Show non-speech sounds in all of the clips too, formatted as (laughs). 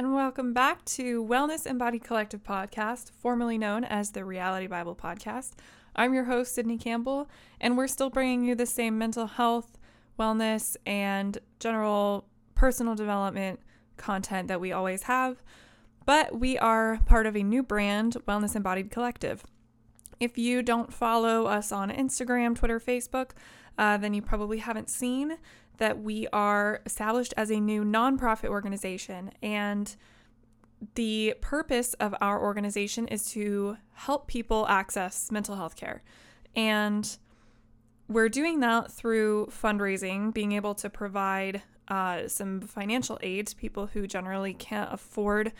and welcome back to Wellness Embodied Collective Podcast, formerly known as the Reality Bible Podcast. I'm your host, Sydney Campbell, and we're still bringing you the same mental health, wellness, and general personal development content that we always have. But we are part of a new brand, Wellness Embodied Collective. If you don't follow us on Instagram, Twitter, Facebook, uh, then you probably haven't seen that we are established as a new nonprofit organization. And the purpose of our organization is to help people access mental health care. And we're doing that through fundraising, being able to provide uh, some financial aid to people who generally can't afford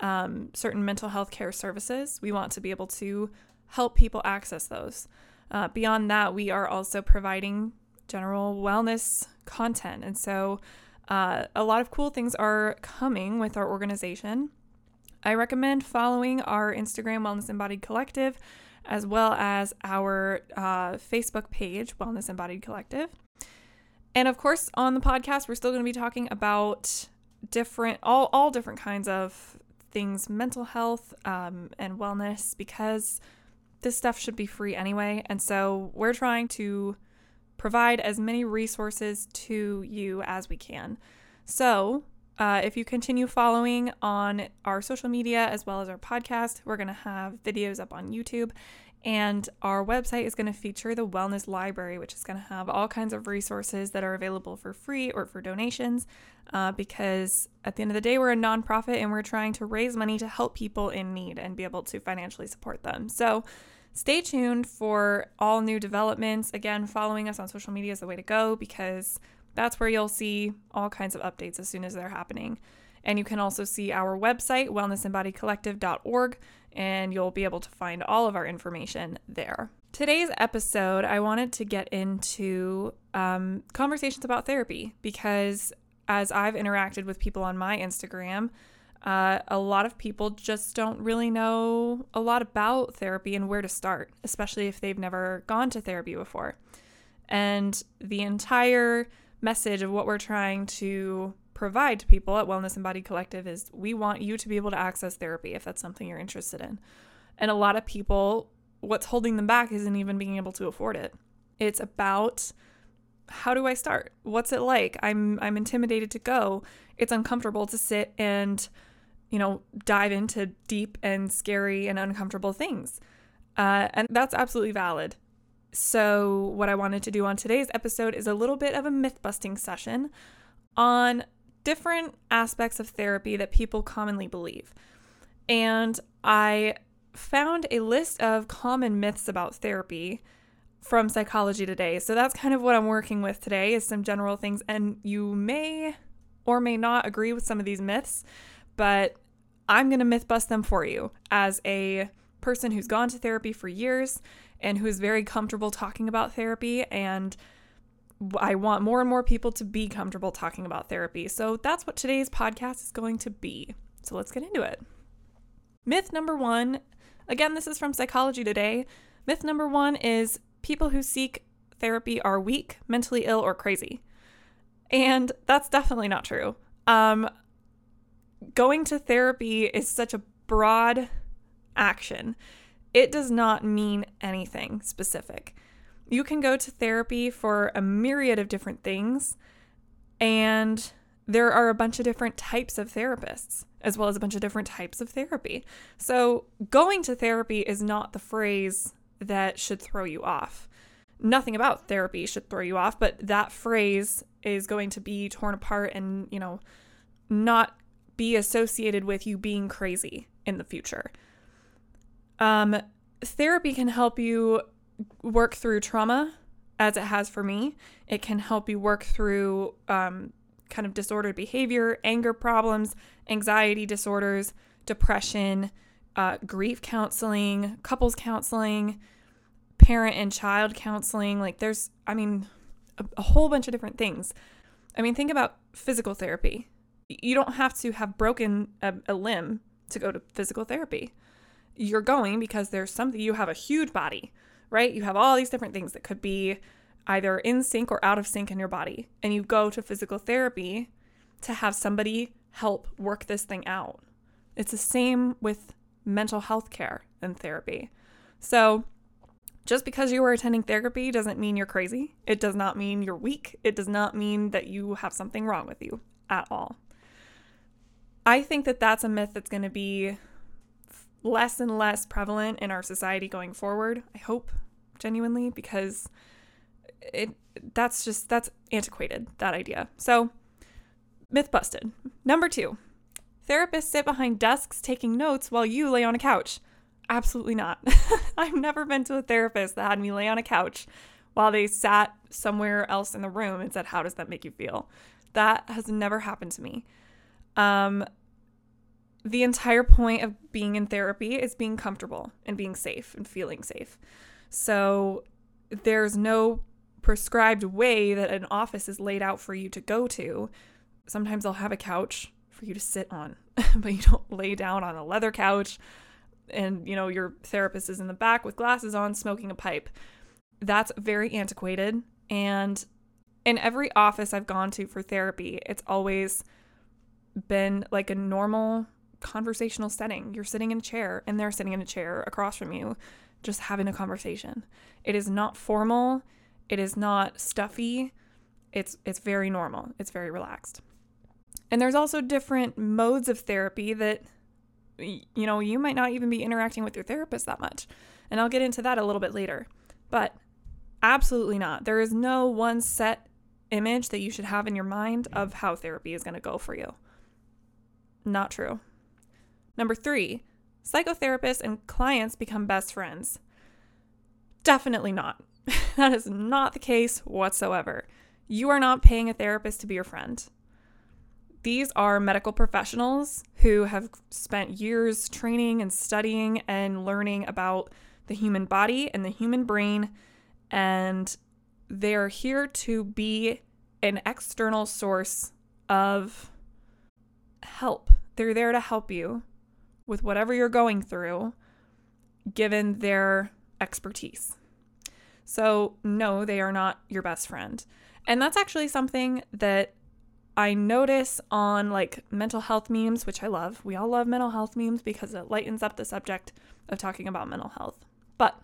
um, certain mental health care services. We want to be able to help people access those. Uh, beyond that, we are also providing general wellness content. And so uh, a lot of cool things are coming with our organization. I recommend following our Instagram Wellness Embodied Collective as well as our uh, Facebook page, Wellness Embodied Collective. And of course, on the podcast, we're still going to be talking about different, all, all different kinds of things, mental health um, and wellness, because this stuff should be free anyway. And so we're trying to provide as many resources to you as we can. So, uh, if you continue following on our social media as well as our podcast, we're going to have videos up on YouTube. And our website is going to feature the Wellness Library, which is going to have all kinds of resources that are available for free or for donations. Uh, because at the end of the day, we're a nonprofit and we're trying to raise money to help people in need and be able to financially support them. So, Stay tuned for all new developments. Again, following us on social media is the way to go because that's where you'll see all kinds of updates as soon as they're happening. And you can also see our website, wellnessembodiedcollective.org, and you'll be able to find all of our information there. Today's episode, I wanted to get into um, conversations about therapy because as I've interacted with people on my Instagram, uh, a lot of people just don't really know a lot about therapy and where to start, especially if they've never gone to therapy before. And the entire message of what we're trying to provide to people at Wellness Embodied Collective is we want you to be able to access therapy if that's something you're interested in. And a lot of people, what's holding them back isn't even being able to afford it. It's about how do I start? What's it like? I'm I'm intimidated to go. It's uncomfortable to sit and you know, dive into deep and scary and uncomfortable things. Uh, and that's absolutely valid. So, what I wanted to do on today's episode is a little bit of a myth busting session on different aspects of therapy that people commonly believe. And I found a list of common myths about therapy from Psychology Today. So that's kind of what I'm working with today is some general things and you may or may not agree with some of these myths, but I'm going to myth bust them for you as a person who's gone to therapy for years and who is very comfortable talking about therapy. And I want more and more people to be comfortable talking about therapy. So that's what today's podcast is going to be. So let's get into it. Myth number one again, this is from Psychology Today. Myth number one is people who seek therapy are weak, mentally ill, or crazy. And that's definitely not true. Um, going to therapy is such a broad action. It does not mean anything specific. You can go to therapy for a myriad of different things, and there are a bunch of different types of therapists, as well as a bunch of different types of therapy. So, going to therapy is not the phrase that should throw you off. Nothing about therapy should throw you off, but that phrase is going to be torn apart and, you know, not be associated with you being crazy in the future. Um, therapy can help you work through trauma, as it has for me. It can help you work through um, kind of disordered behavior, anger problems, anxiety disorders, depression, uh, grief counseling, couples counseling, parent and child counseling. Like, there's, I mean, a, a whole bunch of different things. I mean, think about physical therapy you don't have to have broken a, a limb to go to physical therapy. You're going because there's something, you have a huge body, right? You have all these different things that could be either in sync or out of sync in your body. And you go to physical therapy to have somebody help work this thing out. It's the same with mental health care and therapy. So, just because you are attending therapy doesn't mean you're crazy. It does not mean you're weak. It does not mean that you have something wrong with you at all. I think that that's a myth that's going to be less and less prevalent in our society going forward. I hope genuinely because it that's just that's antiquated that idea. So, myth busted. Number 2. Therapists sit behind desks taking notes while you lay on a couch. Absolutely not. (laughs) I've never been to a therapist that had me lay on a couch while they sat somewhere else in the room and said, How does that make you feel? That has never happened to me. Um, the entire point of being in therapy is being comfortable and being safe and feeling safe. So there's no prescribed way that an office is laid out for you to go to. Sometimes they'll have a couch for you to sit on, (laughs) but you don't lay down on a leather couch and you know your therapist is in the back with glasses on smoking a pipe. That's very antiquated and in every office I've gone to for therapy, it's always been like a normal conversational setting. You're sitting in a chair and they're sitting in a chair across from you just having a conversation. It is not formal, it is not stuffy. It's it's very normal. It's very relaxed. And there's also different modes of therapy that you know, you might not even be interacting with your therapist that much. And I'll get into that a little bit later. But absolutely not. There is no one set image that you should have in your mind of how therapy is going to go for you. Not true. Number three, psychotherapists and clients become best friends. Definitely not. (laughs) that is not the case whatsoever. You are not paying a therapist to be your friend. These are medical professionals who have spent years training and studying and learning about the human body and the human brain, and they're here to be an external source of help. They're there to help you with whatever you're going through, given their expertise. So, no, they are not your best friend. And that's actually something that I notice on like mental health memes, which I love. We all love mental health memes because it lightens up the subject of talking about mental health. But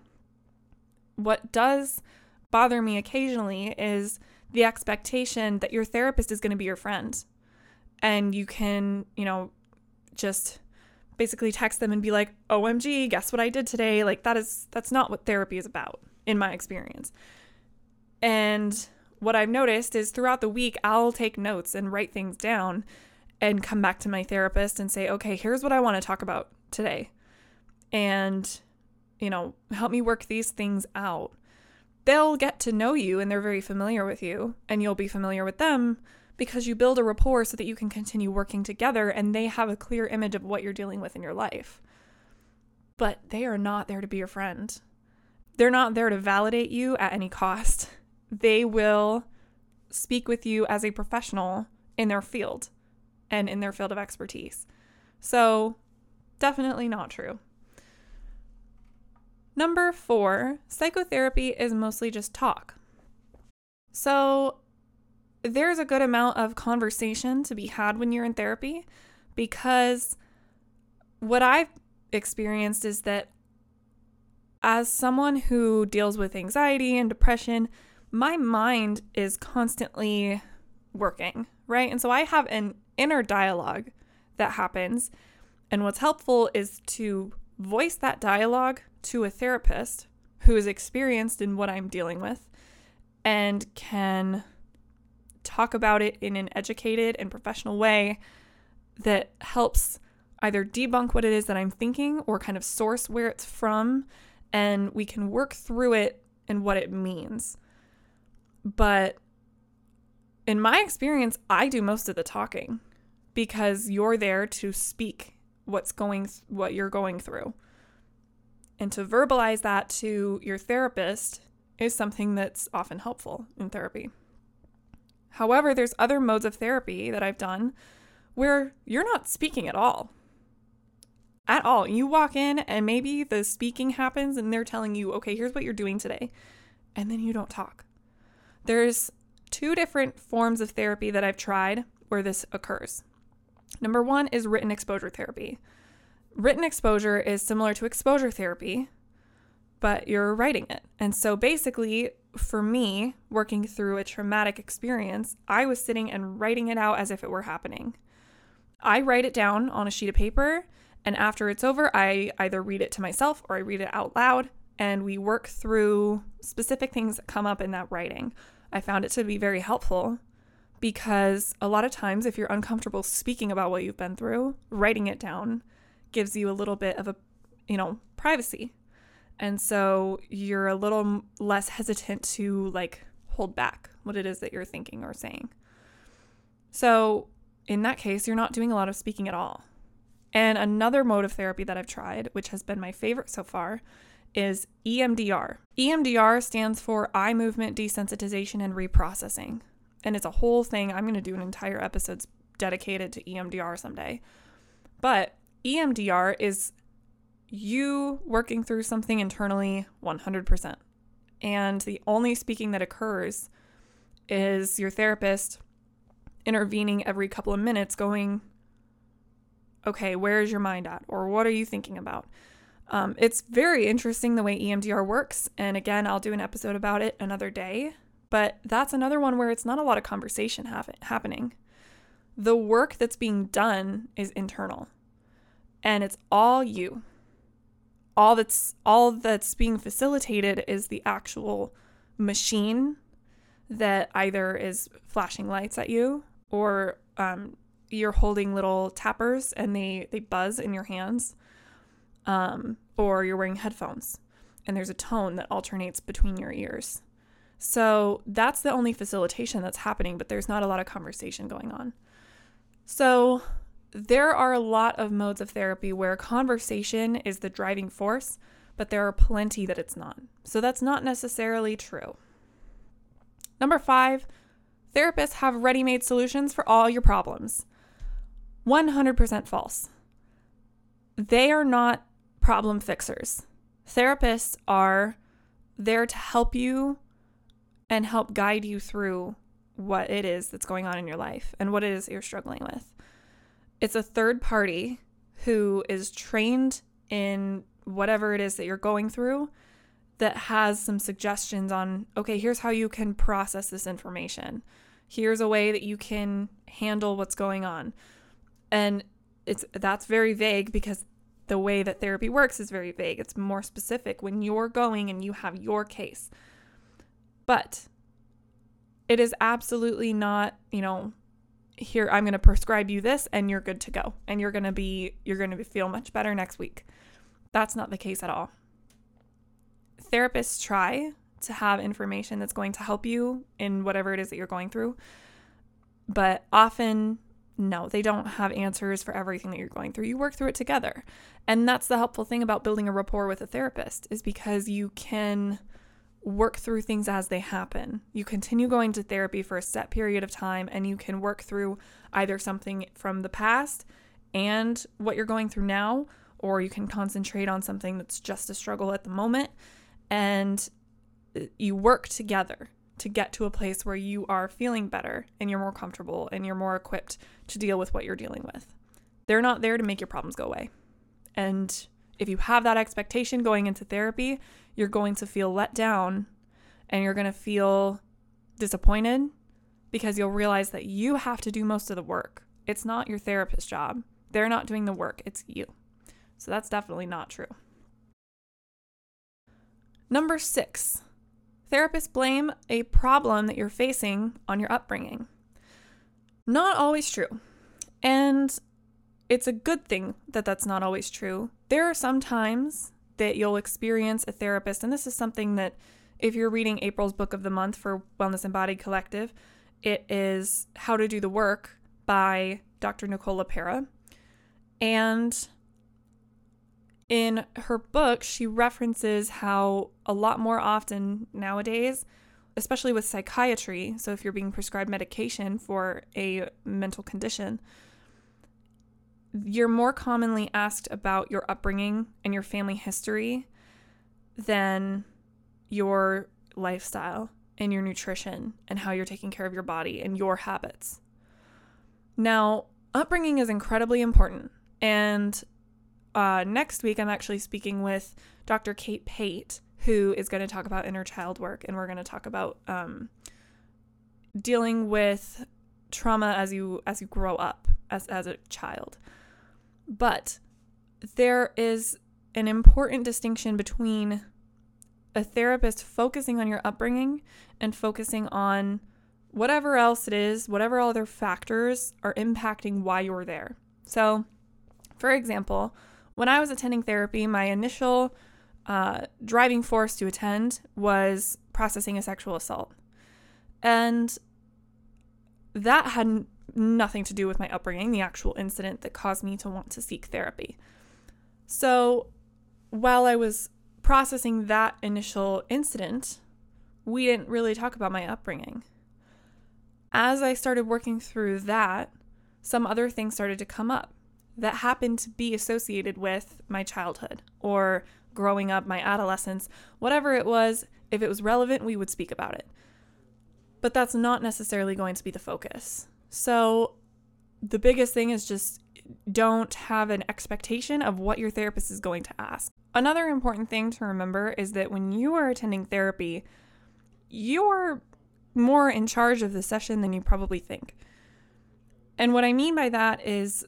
what does bother me occasionally is the expectation that your therapist is going to be your friend and you can, you know, just basically text them and be like, "OMG, guess what I did today?" Like that is that's not what therapy is about in my experience. And what I've noticed is throughout the week, I'll take notes and write things down and come back to my therapist and say, okay, here's what I want to talk about today. And, you know, help me work these things out. They'll get to know you and they're very familiar with you, and you'll be familiar with them because you build a rapport so that you can continue working together and they have a clear image of what you're dealing with in your life. But they are not there to be your friend. They're not there to validate you at any cost they will speak with you as a professional in their field and in their field of expertise. So, definitely not true. Number four, psychotherapy is mostly just talk. So, there's a good amount of conversation to be had when you're in therapy because what I've experienced is that as someone who deals with anxiety and depression, my mind is constantly working, right? And so I have an inner dialogue that happens. And what's helpful is to voice that dialogue to a therapist who is experienced in what I'm dealing with and can talk about it in an educated and professional way that helps either debunk what it is that I'm thinking or kind of source where it's from. And we can work through it and what it means. But in my experience, I do most of the talking because you're there to speak what's going what you're going through. And to verbalize that to your therapist is something that's often helpful in therapy. However, there's other modes of therapy that I've done where you're not speaking at all. At all. You walk in and maybe the speaking happens and they're telling you, okay, here's what you're doing today. And then you don't talk. There's two different forms of therapy that I've tried where this occurs. Number one is written exposure therapy. Written exposure is similar to exposure therapy, but you're writing it. And so basically, for me, working through a traumatic experience, I was sitting and writing it out as if it were happening. I write it down on a sheet of paper, and after it's over, I either read it to myself or I read it out loud, and we work through specific things that come up in that writing. I found it to be very helpful because a lot of times, if you're uncomfortable speaking about what you've been through, writing it down gives you a little bit of a, you know, privacy. And so you're a little less hesitant to like hold back what it is that you're thinking or saying. So, in that case, you're not doing a lot of speaking at all. And another mode of therapy that I've tried, which has been my favorite so far, is EMDR. EMDR stands for eye movement desensitization and reprocessing. And it's a whole thing. I'm going to do an entire episode dedicated to EMDR someday. But EMDR is you working through something internally 100%. And the only speaking that occurs is your therapist intervening every couple of minutes, going, okay, where is your mind at? Or what are you thinking about? Um, it's very interesting the way EMDR works. And again, I'll do an episode about it another day. But that's another one where it's not a lot of conversation happening. The work that's being done is internal, and it's all you. All that's all that's being facilitated is the actual machine that either is flashing lights at you or um, you're holding little tappers and they they buzz in your hands um, or you're wearing headphones and there's a tone that alternates between your ears. So that's the only facilitation that's happening but there's not a lot of conversation going on. So there are a lot of modes of therapy where conversation is the driving force but there are plenty that it's not so that's not necessarily true number five therapists have ready made solutions for all your problems. 100% false. They are not problem fixers. Therapists are there to help you and help guide you through what it is that's going on in your life and what it is you're struggling with. It's a third party who is trained in whatever it is that you're going through that has some suggestions on okay, here's how you can process this information. Here's a way that you can handle what's going on. And it's that's very vague because the way that therapy works is very vague. It's more specific when you're going and you have your case. But it is absolutely not, you know, here I'm going to prescribe you this and you're good to go and you're going to be you're going to feel much better next week. That's not the case at all. Therapists try to have information that's going to help you in whatever it is that you're going through. But often no, they don't have answers for everything that you're going through. You work through it together. And that's the helpful thing about building a rapport with a therapist is because you can work through things as they happen. You continue going to therapy for a set period of time and you can work through either something from the past and what you're going through now or you can concentrate on something that's just a struggle at the moment and uh, you work together to get to a place where you are feeling better and you're more comfortable and you're more equipped to deal with what you're dealing with. They're not there to make your problems go away. And if you have that expectation going into therapy, you're going to feel let down and you're going to feel disappointed because you'll realize that you have to do most of the work. It's not your therapist's job. They're not doing the work, it's you. So that's definitely not true. Number six, Therapists blame a problem that you're facing on your upbringing. Not always true. And it's a good thing that that's not always true. There are some times that you'll experience a therapist, and this is something that if you're reading April's book of the month for Wellness Embodied Collective, it is How to Do the Work by Dr. Nicola LePera. And in her book, she references how a lot more often nowadays, especially with psychiatry, so if you're being prescribed medication for a mental condition, you're more commonly asked about your upbringing and your family history than your lifestyle and your nutrition and how you're taking care of your body and your habits. Now, upbringing is incredibly important. And uh, next week, I'm actually speaking with Dr. Kate Pate, who is going to talk about inner child work, and we're going to talk about um, dealing with trauma as you as you grow up as as a child. But there is an important distinction between a therapist focusing on your upbringing and focusing on whatever else it is, whatever other factors are impacting why you're there. So, for example, when I was attending therapy, my initial uh, driving force to attend was processing a sexual assault. And that had nothing to do with my upbringing, the actual incident that caused me to want to seek therapy. So, while I was processing that initial incident, we didn't really talk about my upbringing. As I started working through that, some other things started to come up that happened to be associated with my childhood or growing up, my adolescence, whatever it was. If it was relevant, we would speak about it. But that's not necessarily going to be the focus. So, the biggest thing is just don't have an expectation of what your therapist is going to ask. Another important thing to remember is that when you are attending therapy, you're more in charge of the session than you probably think. And what I mean by that is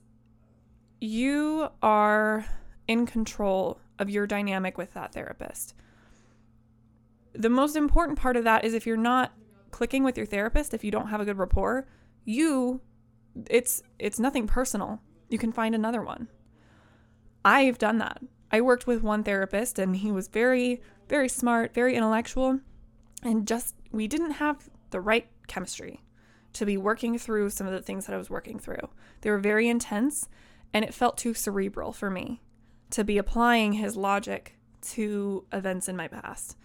you are in control of your dynamic with that therapist. The most important part of that is if you're not clicking with your therapist, if you don't have a good rapport, you it's it's nothing personal. You can find another one. I've done that. I worked with one therapist and he was very very smart, very intellectual, and just we didn't have the right chemistry to be working through some of the things that I was working through. They were very intense and it felt too cerebral for me to be applying his logic to events in my past.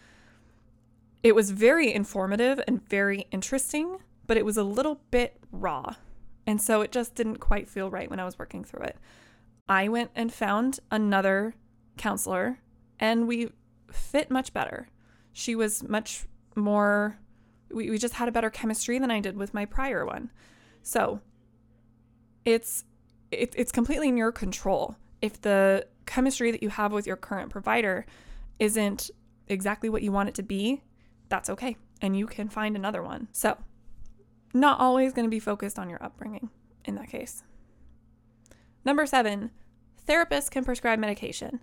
It was very informative and very interesting, but it was a little bit raw. And so it just didn't quite feel right when I was working through it. I went and found another counselor and we fit much better. She was much more, we, we just had a better chemistry than I did with my prior one. So it's it, it's completely in your control. If the chemistry that you have with your current provider isn't exactly what you want it to be, that's okay. And you can find another one. So not always going to be focused on your upbringing in that case. Number seven, therapists can prescribe medication.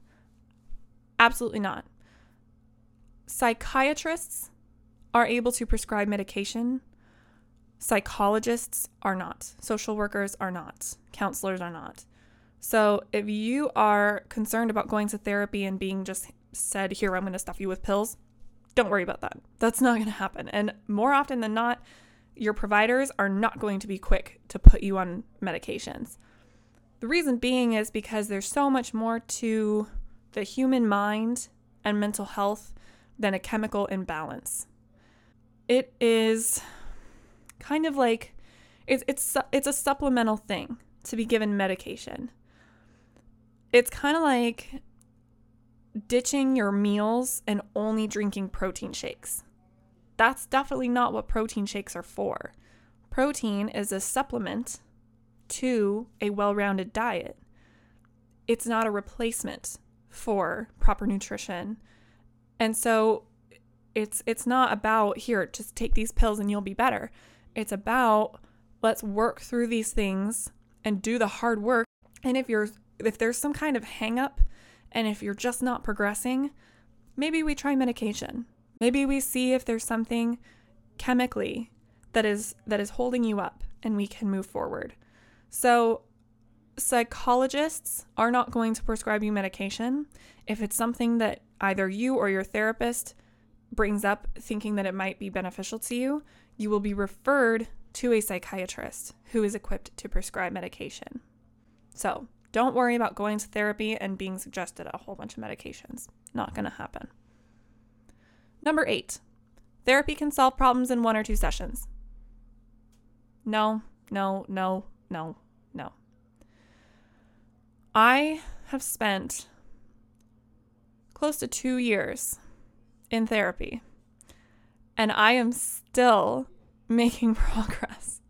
Absolutely not. Psychiatrists are able to prescribe medication. Psychologists are not. Social workers are not. Counselors are not. So if you are concerned about going to therapy and being just said, here, I'm going to stuff you with pills, don't worry about that. That's not going to happen. And more often than not, your providers are not going to be quick to put you on medications. The reason being is because there's so much more to the human mind and mental health than a chemical imbalance. It is kind of like it's it's it's a supplemental thing to be given medication. It's kind of like ditching your meals and only drinking protein shakes. That's definitely not what protein shakes are for. Protein is a supplement to a well rounded diet, it's not a replacement for proper nutrition. And so it's it's not about here just take these pills and you'll be better. It's about let's work through these things and do the hard work. And if you're if there's some kind of hang up and if you're just not progressing, maybe we try medication. Maybe we see if there's something chemically that is that is holding you up and we can move forward. So psychologists are not going to prescribe you medication if it's something that either you or your therapist brings up thinking that it might be beneficial to you, you will be referred to a psychiatrist who is equipped to prescribe medication. So, don't worry about going to therapy and being suggested a whole bunch of medications. Not going to happen. Number eight, therapy can solve problems in one or two sessions. No, no, no, no, no. I have spent close to two years in therapy, and I am still (laughs) making (laughs) progress.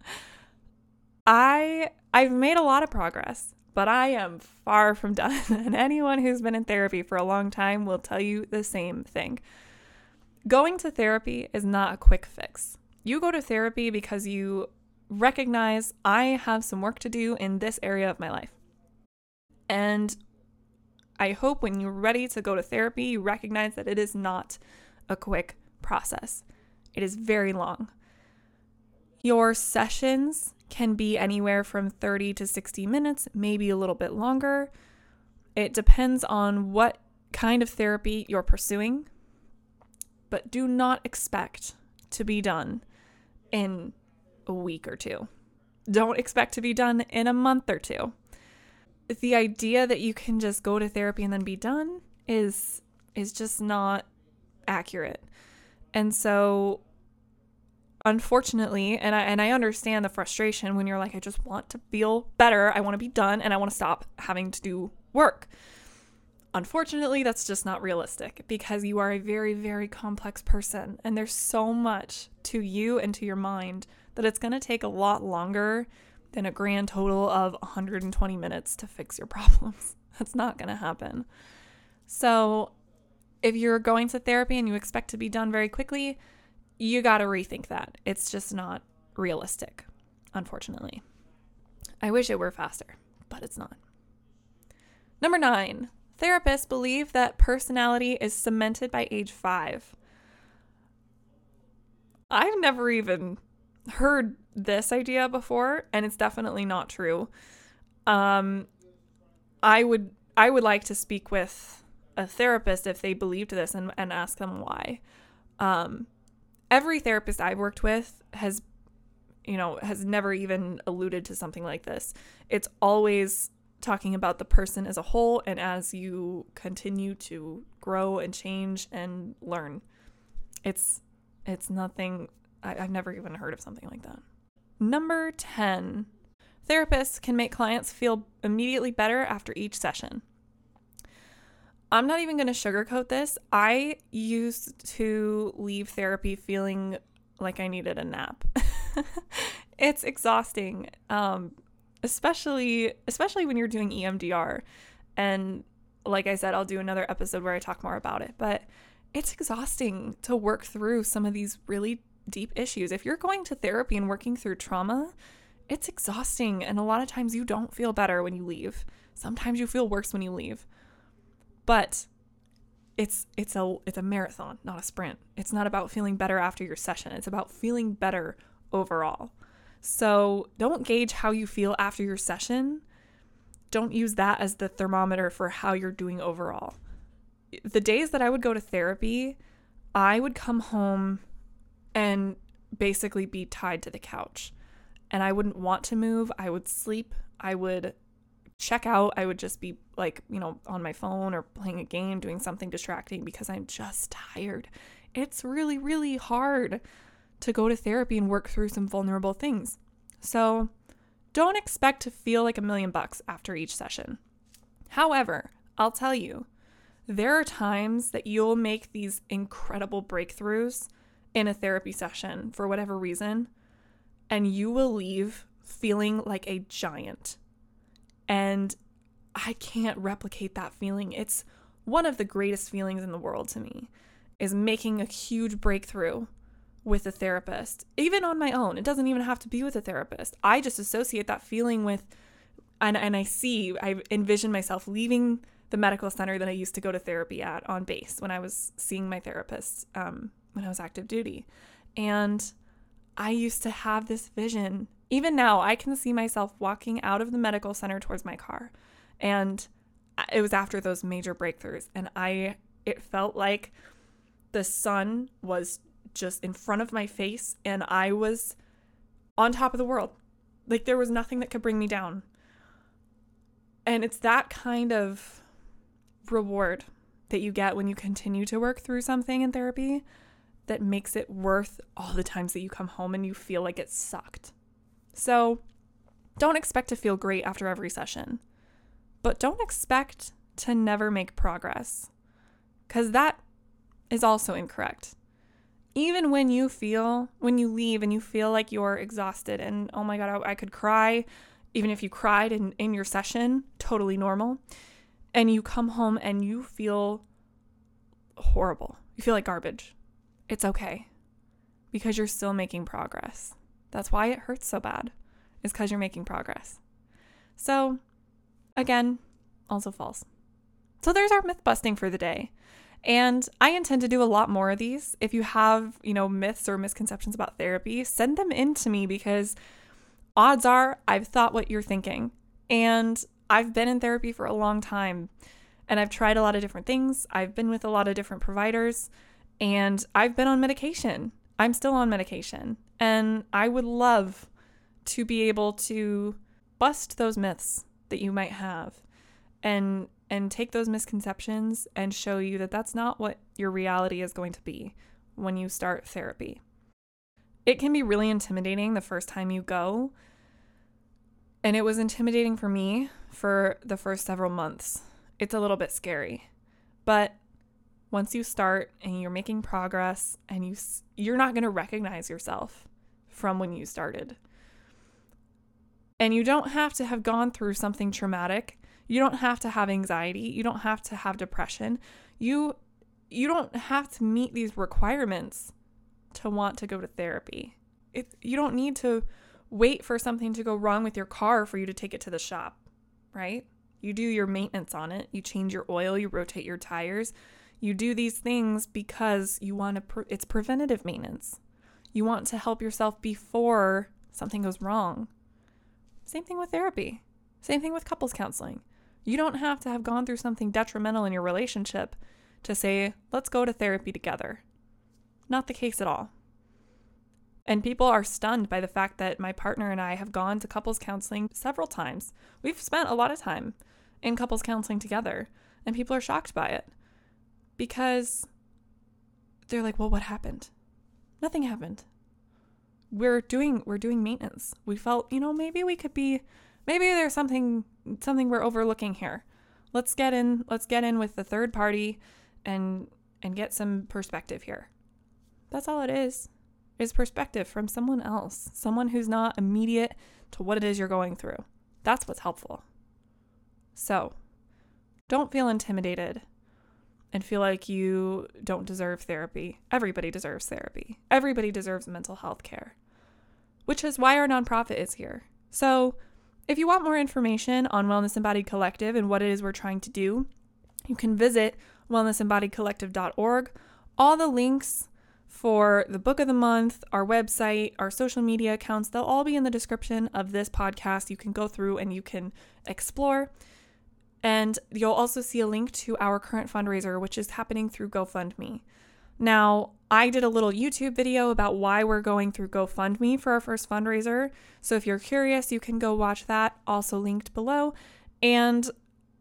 I I've made a lot of progress, but I am far from (laughs) done. And anyone who's been in therapy for a long time will tell you the same thing. Going to therapy is not a quick fix. You go to therapy because you recognize I have some work to do in this area of my life. And I hope when you're ready to go to therapy, you recognize that it is not a quick process, it is very long. Your sessions can be anywhere from 30 to 60 minutes, maybe a little bit longer. It depends on what kind of therapy you're pursuing, but do not expect to be done in a week or two. Don't expect to be done in a month or two. The idea that you can just go to therapy and then be done is is just not accurate. And so unfortunately, and I and I understand the frustration when you're like I just want to feel better, I want to be done and I want to stop having to do work. Unfortunately, that's just not realistic because you are a very, very complex person and there's so much to you and to your mind that it's going to take a lot longer than a grand total of 120 minutes to fix your (laughs) problems. That's not going to happen. So, if you're going to therapy and you expect to be done very quickly, you got to rethink that. It's just not realistic, unfortunately. I wish it were faster, but it's not. Number nine, Therapists believe that personality is cemented by age five. I've never even heard this idea before, and it's definitely not true. Um, I would I would like to speak with a therapist if they believed this and, and ask them why. Um, every therapist I've worked with has, you know, has never even alluded to something like this. It's always talking about the person as a whole and as you continue to grow and change and learn. It's it's nothing I, I've never even heard of something like that. Number 10. Therapists can make clients feel immediately better after each session. I'm not even going to sugarcoat this. I used to leave therapy feeling like I needed a nap. (laughs) it's exhausting. Um, especially especially when you're doing EMDR. And like I said, I'll do another episode where I talk more about it, but it's exhausting to work through some of these really deep issues. If you're going to therapy and working through trauma, it's exhausting and a lot of times you don't feel better when you leave. Sometimes you feel worse when you leave. But it's it's a it's a marathon, not a sprint. It's not about feeling better after your session. It's about feeling better overall. So don't gauge how you feel after your session. Don't use that as the thermometer for how you're doing overall. The days that I would go to therapy, I would come home and basically be tied to the couch. And I wouldn't want to move. I would sleep. I would check out. I would just be like, you know, on my phone or playing a game, doing something distracting because I'm just tired. It's really, really hard to go to therapy and work through some vulnerable things. So don't expect to feel like a million bucks after each session. However, I'll tell you, there are times that you'll make these incredible breakthroughs in a therapy session for whatever reason, and you will leave feeling like a giant. And I can't replicate that feeling. It's one of the greatest feelings in the world to me is making a huge breakthrough with a therapist, even on my own. It doesn't even have to be with a therapist. I just associate that feeling with, and, and I see, I envision myself leaving the medical center that I used to go to therapy at on base when I was seeing my therapist um, when I was active duty. And I used to have this vision. Even now, I can see myself walking out of the medical center towards my car. And it was after those major breakthroughs. And I, it felt like the sun was just in front of my face and I was on top of the world. Like there was nothing that could bring me down. And it's that kind of reward that you get when you continue to work through something in therapy that makes it worth all the times that you come home and you feel like it sucked. So don't expect to feel great after every session, but don't expect to never make progress because that is also incorrect even when you feel when you leave and you feel like you're exhausted and oh my god I, I, could cry even if you cried in, in your session, totally normal. And you come home and you feel horrible. You feel like garbage. It's okay because you're still making progress. That's why it hurts so bad, is because you're making progress. So, again, also false. So, there's our myth busting for the day. And I intend to do a lot more of these. If you have, you know, myths or misconceptions about therapy, send them in to me because odds are I've thought what you're thinking. And I've been in therapy for a long time and I've tried a lot of different things. I've been with a lot of different providers and I've been on medication. I'm still on medication. And I would love to be able to bust those myths that you might have and and take those misconceptions and show you that that's not what your reality is going to be when you start therapy. It can be really intimidating the first time you go. And it was intimidating for me for the first several months. It's a little bit scary. But once you start and you're making progress and you you're not going to recognize yourself from when you started. And you don't have to have gone through something traumatic you don't have to have anxiety. You don't have to have depression. You you don't have to meet these requirements to want to go to therapy. It, you don't need to wait for something to go wrong with your car for you to take it to the shop, right? You do your maintenance on it. You change your oil, you rotate your tires. You do these things because you want to pre- it's preventative maintenance. You want to help yourself before something goes wrong. Same thing with therapy. Same thing with couples counseling. You don't have to have gone through something detrimental in your relationship to say, let's go to therapy together. Not the case at all. And people are stunned by the fact that my partner and I have gone to couples counseling several times. We've spent a lot of time in couples counseling together, and people are shocked by it because they're like, "Well, what happened?" Nothing happened. We're doing we're doing maintenance. We felt, you know, maybe we could be maybe there's something something we're overlooking here. Let's get in let's get in with the third party and and get some perspective here. That's all it is. Is perspective from someone else, someone who's not immediate to what it is you're going through. That's what's helpful. So, don't feel intimidated and feel like you don't deserve therapy. Everybody deserves therapy. Everybody deserves mental health care, which is why our nonprofit is here. So, if you want more information on Wellness Embodied Collective and what it is we're trying to do, you can visit wellnessembodiedcollective.org. All the links for the book of the month, our website, our social media accounts, they'll all be in the description of this podcast. You can go through and you can explore. And you'll also see a link to our current fundraiser, which is happening through GoFundMe. Now, I did a little YouTube video about why we're going through GoFundMe for our first fundraiser. So if you're curious, you can go watch that, also linked below. And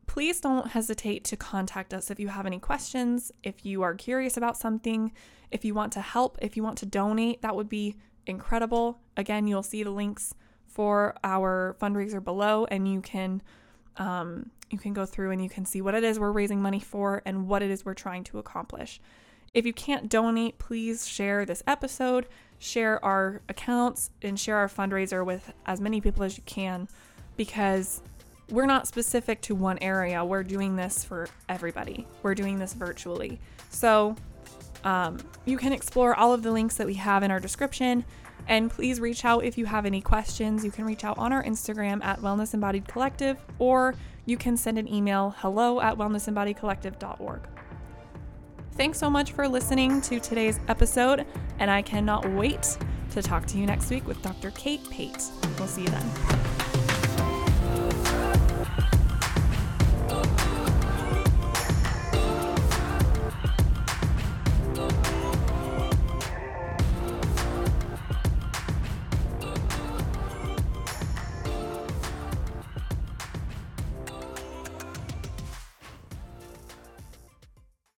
please don't hesitate to contact us if you have any questions, if you are curious about something, if you want to help, if you want to donate, that would be incredible. Again, you'll see the links for our fundraiser below, and you can um, you can go through and you can see what it is we're raising money for and what it is we're trying to accomplish. If you can't donate, please share this episode, share our accounts, and share our fundraiser with as many people as you can because we're not specific to one area. We're doing this for everybody, we're doing this virtually. So um, you can explore all of the links that we have in our description. And please reach out if you have any questions. You can reach out on our Instagram at Wellness Embodied Collective, or you can send an email hello at wellnessembodiedcollective.org. Thanks so much for listening to today's episode, and I cannot wait to talk to you next week with Dr. Kate Pate. We'll see you then.